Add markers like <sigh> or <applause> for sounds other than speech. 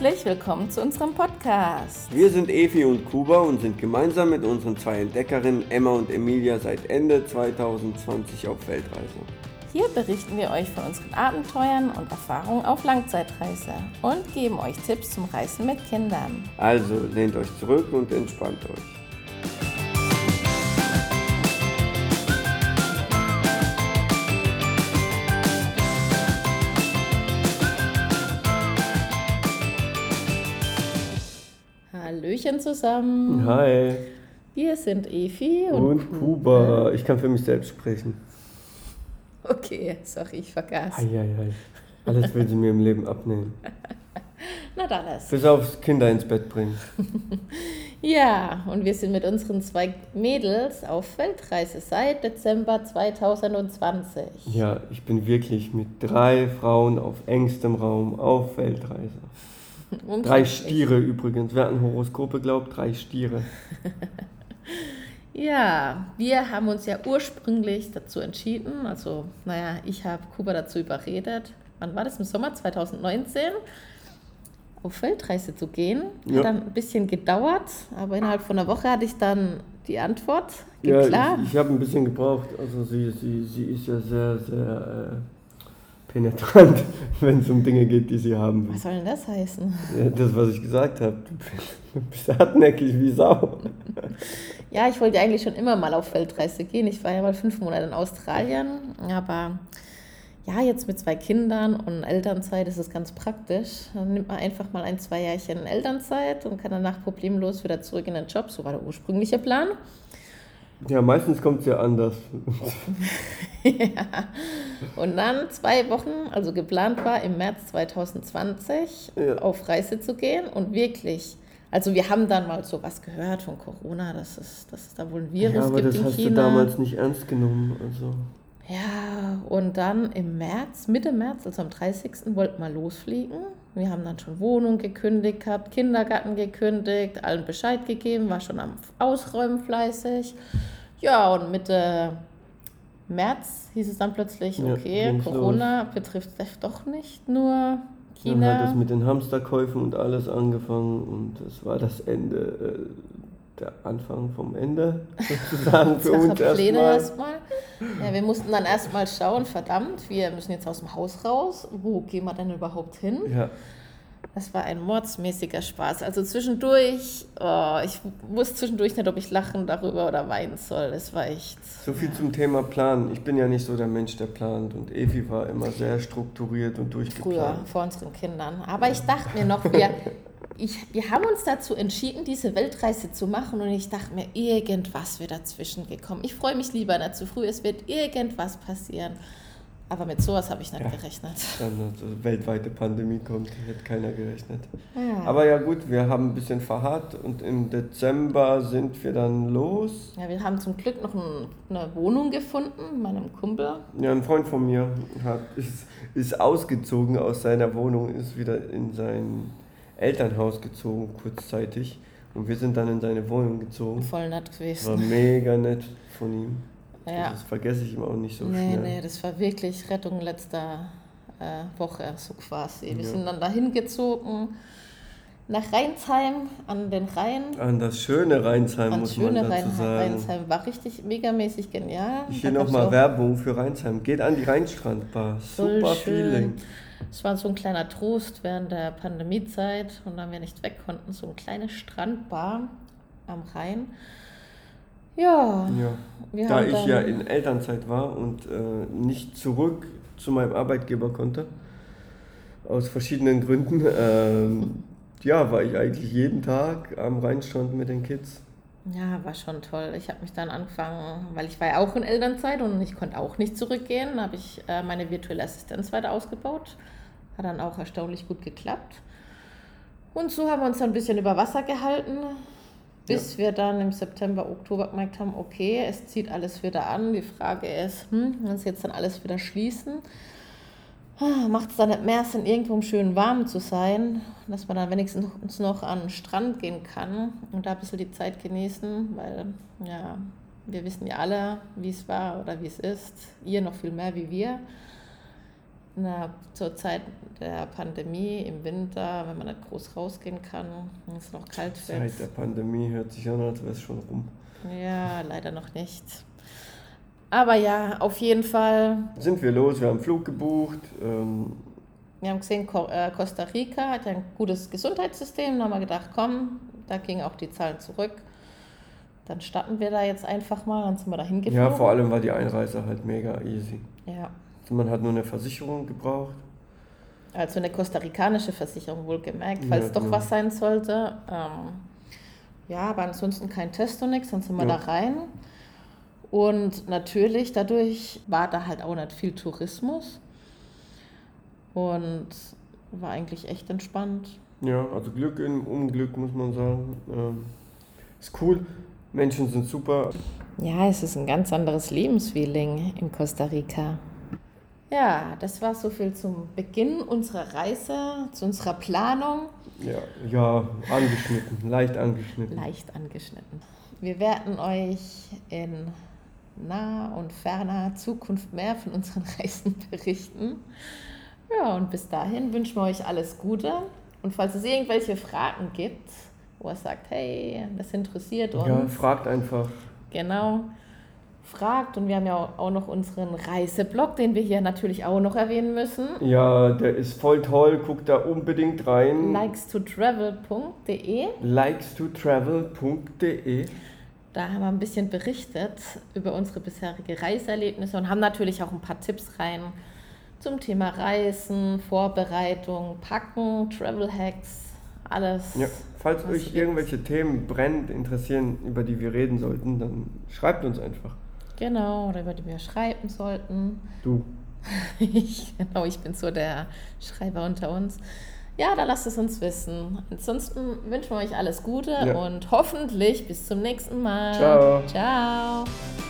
Herzlich willkommen zu unserem Podcast. Wir sind Evi und Kuba und sind gemeinsam mit unseren zwei Entdeckerinnen Emma und Emilia seit Ende 2020 auf Weltreise. Hier berichten wir euch von unseren Abenteuern und Erfahrungen auf Langzeitreise und geben euch Tipps zum Reisen mit Kindern. Also lehnt euch zurück und entspannt euch. Hallöchen zusammen. Hi. Wir sind Evi und, Und Kuba. Ich kann für mich selbst sprechen. Okay, sorry, ich vergaß. Ei, ei, ei. Alles will sie mir im Leben abnehmen. <laughs> Na dann alles. Bis aufs Kinder ins Bett bringen. <laughs> Ja, und wir sind mit unseren zwei Mädels auf Weltreise seit Dezember 2020. Ja, ich bin wirklich mit drei Frauen auf engstem Raum auf Weltreise. Drei Unglaublich. Stiere übrigens. Wer an Horoskope glaubt, drei Stiere. <laughs> Ja, wir haben uns ja ursprünglich dazu entschieden, also naja, ich habe Kuba dazu überredet, wann war das, im Sommer 2019, auf Weltreise zu gehen. Hat Ja. dann ein bisschen gedauert, aber innerhalb von einer Woche hatte ich dann die Antwort. Geht Ja, klar. ich, ich habe ein bisschen gebraucht. Also sie, sie, sie ist ja sehr, sehr äh, penetrant, <laughs> wenn es um Dinge geht, die sie haben will. Was soll denn das heißen? Das, was ich gesagt habe. <laughs> Du bist hartnäckig wie Sau. <laughs> Ja, ich wollte eigentlich schon immer mal auf Weltreise gehen. Ich war ja mal fünf Monate in Australien, aber ja, jetzt mit zwei Kindern und Elternzeit ist es ganz praktisch. Dann nimmt man einfach mal ein, zwei Jährchen Elternzeit und kann danach problemlos wieder zurück in den Job. So war der ursprüngliche Plan. Ja, meistens kommt es ja anders. <laughs> Und dann zwei Wochen, also geplant war, im März 2020 Ja. auf Reise zu gehen und wirklich. Also wir haben dann mal so was gehört von Corona, dass es, dass es da wohl ein Virus Ja, aber gibt das in hast China. du damals nicht ernst genommen. Also. Ja, und dann im März, Mitte März, also am 30. wollten wir losfliegen. Wir haben dann schon Wohnung gekündigt gehabt, Kindergarten gekündigt, allen Bescheid gegeben, war schon am Ausräumen fleißig. Ja, und Mitte März hieß es dann plötzlich, Ja, okay, ging's Corona betrifft doch nicht nur Dann hat es China. mit den Hamsterkäufen und alles angefangen und es war das Ende, äh, der Anfang vom Ende <laughs> sozusagen für uns Pläne erstmal. erstmal. Ja, wir mussten dann erstmal schauen, verdammt, wir müssen jetzt aus dem Haus raus. Wo gehen wir denn überhaupt hin? Ja, Das war ein mordsmäßiger Spaß. Also zwischendurch, oh, ich wusste zwischendurch nicht, ob ich lachen darüber oder weinen soll. Es war echt. so viel zum Thema Planen. Ich bin ja nicht so der Mensch, der plant und Evi war immer sehr strukturiert und Früher, durchgeplant. vor unseren Kindern. Aber ich dachte mir noch, wir, ich, wir haben uns dazu entschieden, diese Weltreise zu machen und ich dachte mir, irgendwas wird dazwischen gekommen. Ich freue mich lieber nicht zu früh, es wird irgendwas passieren. Aber mit sowas habe ich nicht Ja. gerechnet. Dann eine weltweite Pandemie kommt, hätte keiner gerechnet. Ja. Aber ja gut, wir haben ein bisschen verharrt und im Dezember sind wir dann los. ja, wir haben zum Glück noch ein, eine Wohnung gefunden, meinem Kumpel. Ja, ein Freund von mir hat, ist, ist ausgezogen aus seiner Wohnung, ist wieder in sein Elternhaus gezogen, kurzzeitig. Und wir sind dann in seine Wohnung gezogen. Voll nett Das war gewesen. mega nett von ihm. Ja. Das vergesse ich ihm auch nicht so Nee, schnell. nee, das war wirklich Rettung letzter äh, Woche, so quasi. Wir Ja. sind dann dahin gezogen nach Rheinsheim an den Rhein. An das schöne Rheinsheim, An muss man schöne dazu Rhein sagen. Rheinsheim. War richtig megamäßig genial. Hier nochmal Werbung für Rheinsheim. Geht an die Rheinstrandbar. Super schön. Feeling. Es war so ein kleiner Trost während der Pandemiezeit und da wir nicht weg konnten, so eine kleine Strandbar am Rhein. Ja, Ja. Da ich ja in Elternzeit war und äh, nicht zurück zu meinem Arbeitgeber konnte, aus verschiedenen Gründen, <laughs> ähm, ja, war ich eigentlich jeden Tag am Rheinstrand mit den Kids. Ja, war schon toll. Ich habe mich dann angefangen, weil ich war ja auch in Elternzeit und ich konnte auch nicht zurückgehen, habe ich äh, meine virtuelle Assistenz weiter ausgebaut. Hat dann auch erstaunlich gut geklappt. Und so haben wir uns dann ein bisschen über Wasser gehalten, bis wir dann im September, Oktober gemerkt haben, okay, es zieht alles wieder an. Die Frage ist, hm, wenn sie jetzt dann alles wieder schließen, macht es dann nicht mehr Sinn, irgendwo im schönen Warmen zu sein, dass man dann wenigstens noch an den Strand gehen kann und da ein bisschen die Zeit genießen, weil ja, wir wissen ja alle, wie es war oder wie es ist, ihr noch viel mehr wie wir. Na, zur Zeit der Pandemie im Winter, wenn man nicht groß rausgehen kann, wenn es noch kalt wird. Seit der Pandemie hört sich an, als wäre es schon rum. Ja, leider noch nicht. Aber ja, auf jeden Fall. Sind wir los, wir haben einen Flug gebucht. Ähm, Wir haben gesehen, äh, Costa Rica hat ja ein gutes Gesundheitssystem. Da haben wir gedacht, komm, da gingen auch die Zahlen zurück. Dann starten wir da jetzt einfach mal, dann sind wir da hingeflogen. ja, vor allem war die Einreise halt mega easy. Ja, man hat nur eine Versicherung gebraucht. also eine kostarikanische Versicherung wohlgemerkt, Ja, falls doch genau. was sein sollte. Ähm, ja, aber ansonsten kein Test und nichts, dann sind wir Ja. da rein. Und natürlich, dadurch war da halt auch nicht viel Tourismus. Und war eigentlich echt entspannt. Ja, also Glück im Unglück, muss man sagen. Ähm, ist cool. Menschen sind super. Ja, es ist ein ganz anderes Lebensfeeling in Costa Rica. Ja, das war so viel zum Beginn unserer Reise, zu unserer Planung. Ja, ja, angeschnitten, leicht angeschnitten. Leicht angeschnitten. Wir werden euch in naher und ferner Zukunft mehr von unseren <laughs> Reisen berichten. Ja, und bis dahin wünschen wir euch alles Gute. Und falls es irgendwelche Fragen gibt, wo ihr sagt, hey, das interessiert uns. Ja, fragt einfach. Genau. Fragt und wir haben ja auch noch unseren Reiseblog, den wir hier natürlich auch noch erwähnen müssen. Ja, der ist voll toll. Guckt da unbedingt rein. likes2travel.de. likes2travel.de. Da haben wir ein bisschen berichtet über unsere bisherige Reiseerlebnisse und haben natürlich auch ein paar Tipps rein zum Thema Reisen, Vorbereitung, Packen, Travel Hacks, alles. Ja, falls euch irgendwelche Themen brennend interessieren, über die wir reden sollten, dann schreibt uns einfach. Genau, oder über die wir schreiben sollten. Du. <laughs> Ich, genau, ich bin so der Schreiber unter uns. Ja, da lasst es uns wissen. Ansonsten wünschen wir euch alles Gute Ja. und hoffentlich bis zum nächsten Mal. Ciao. Ciao.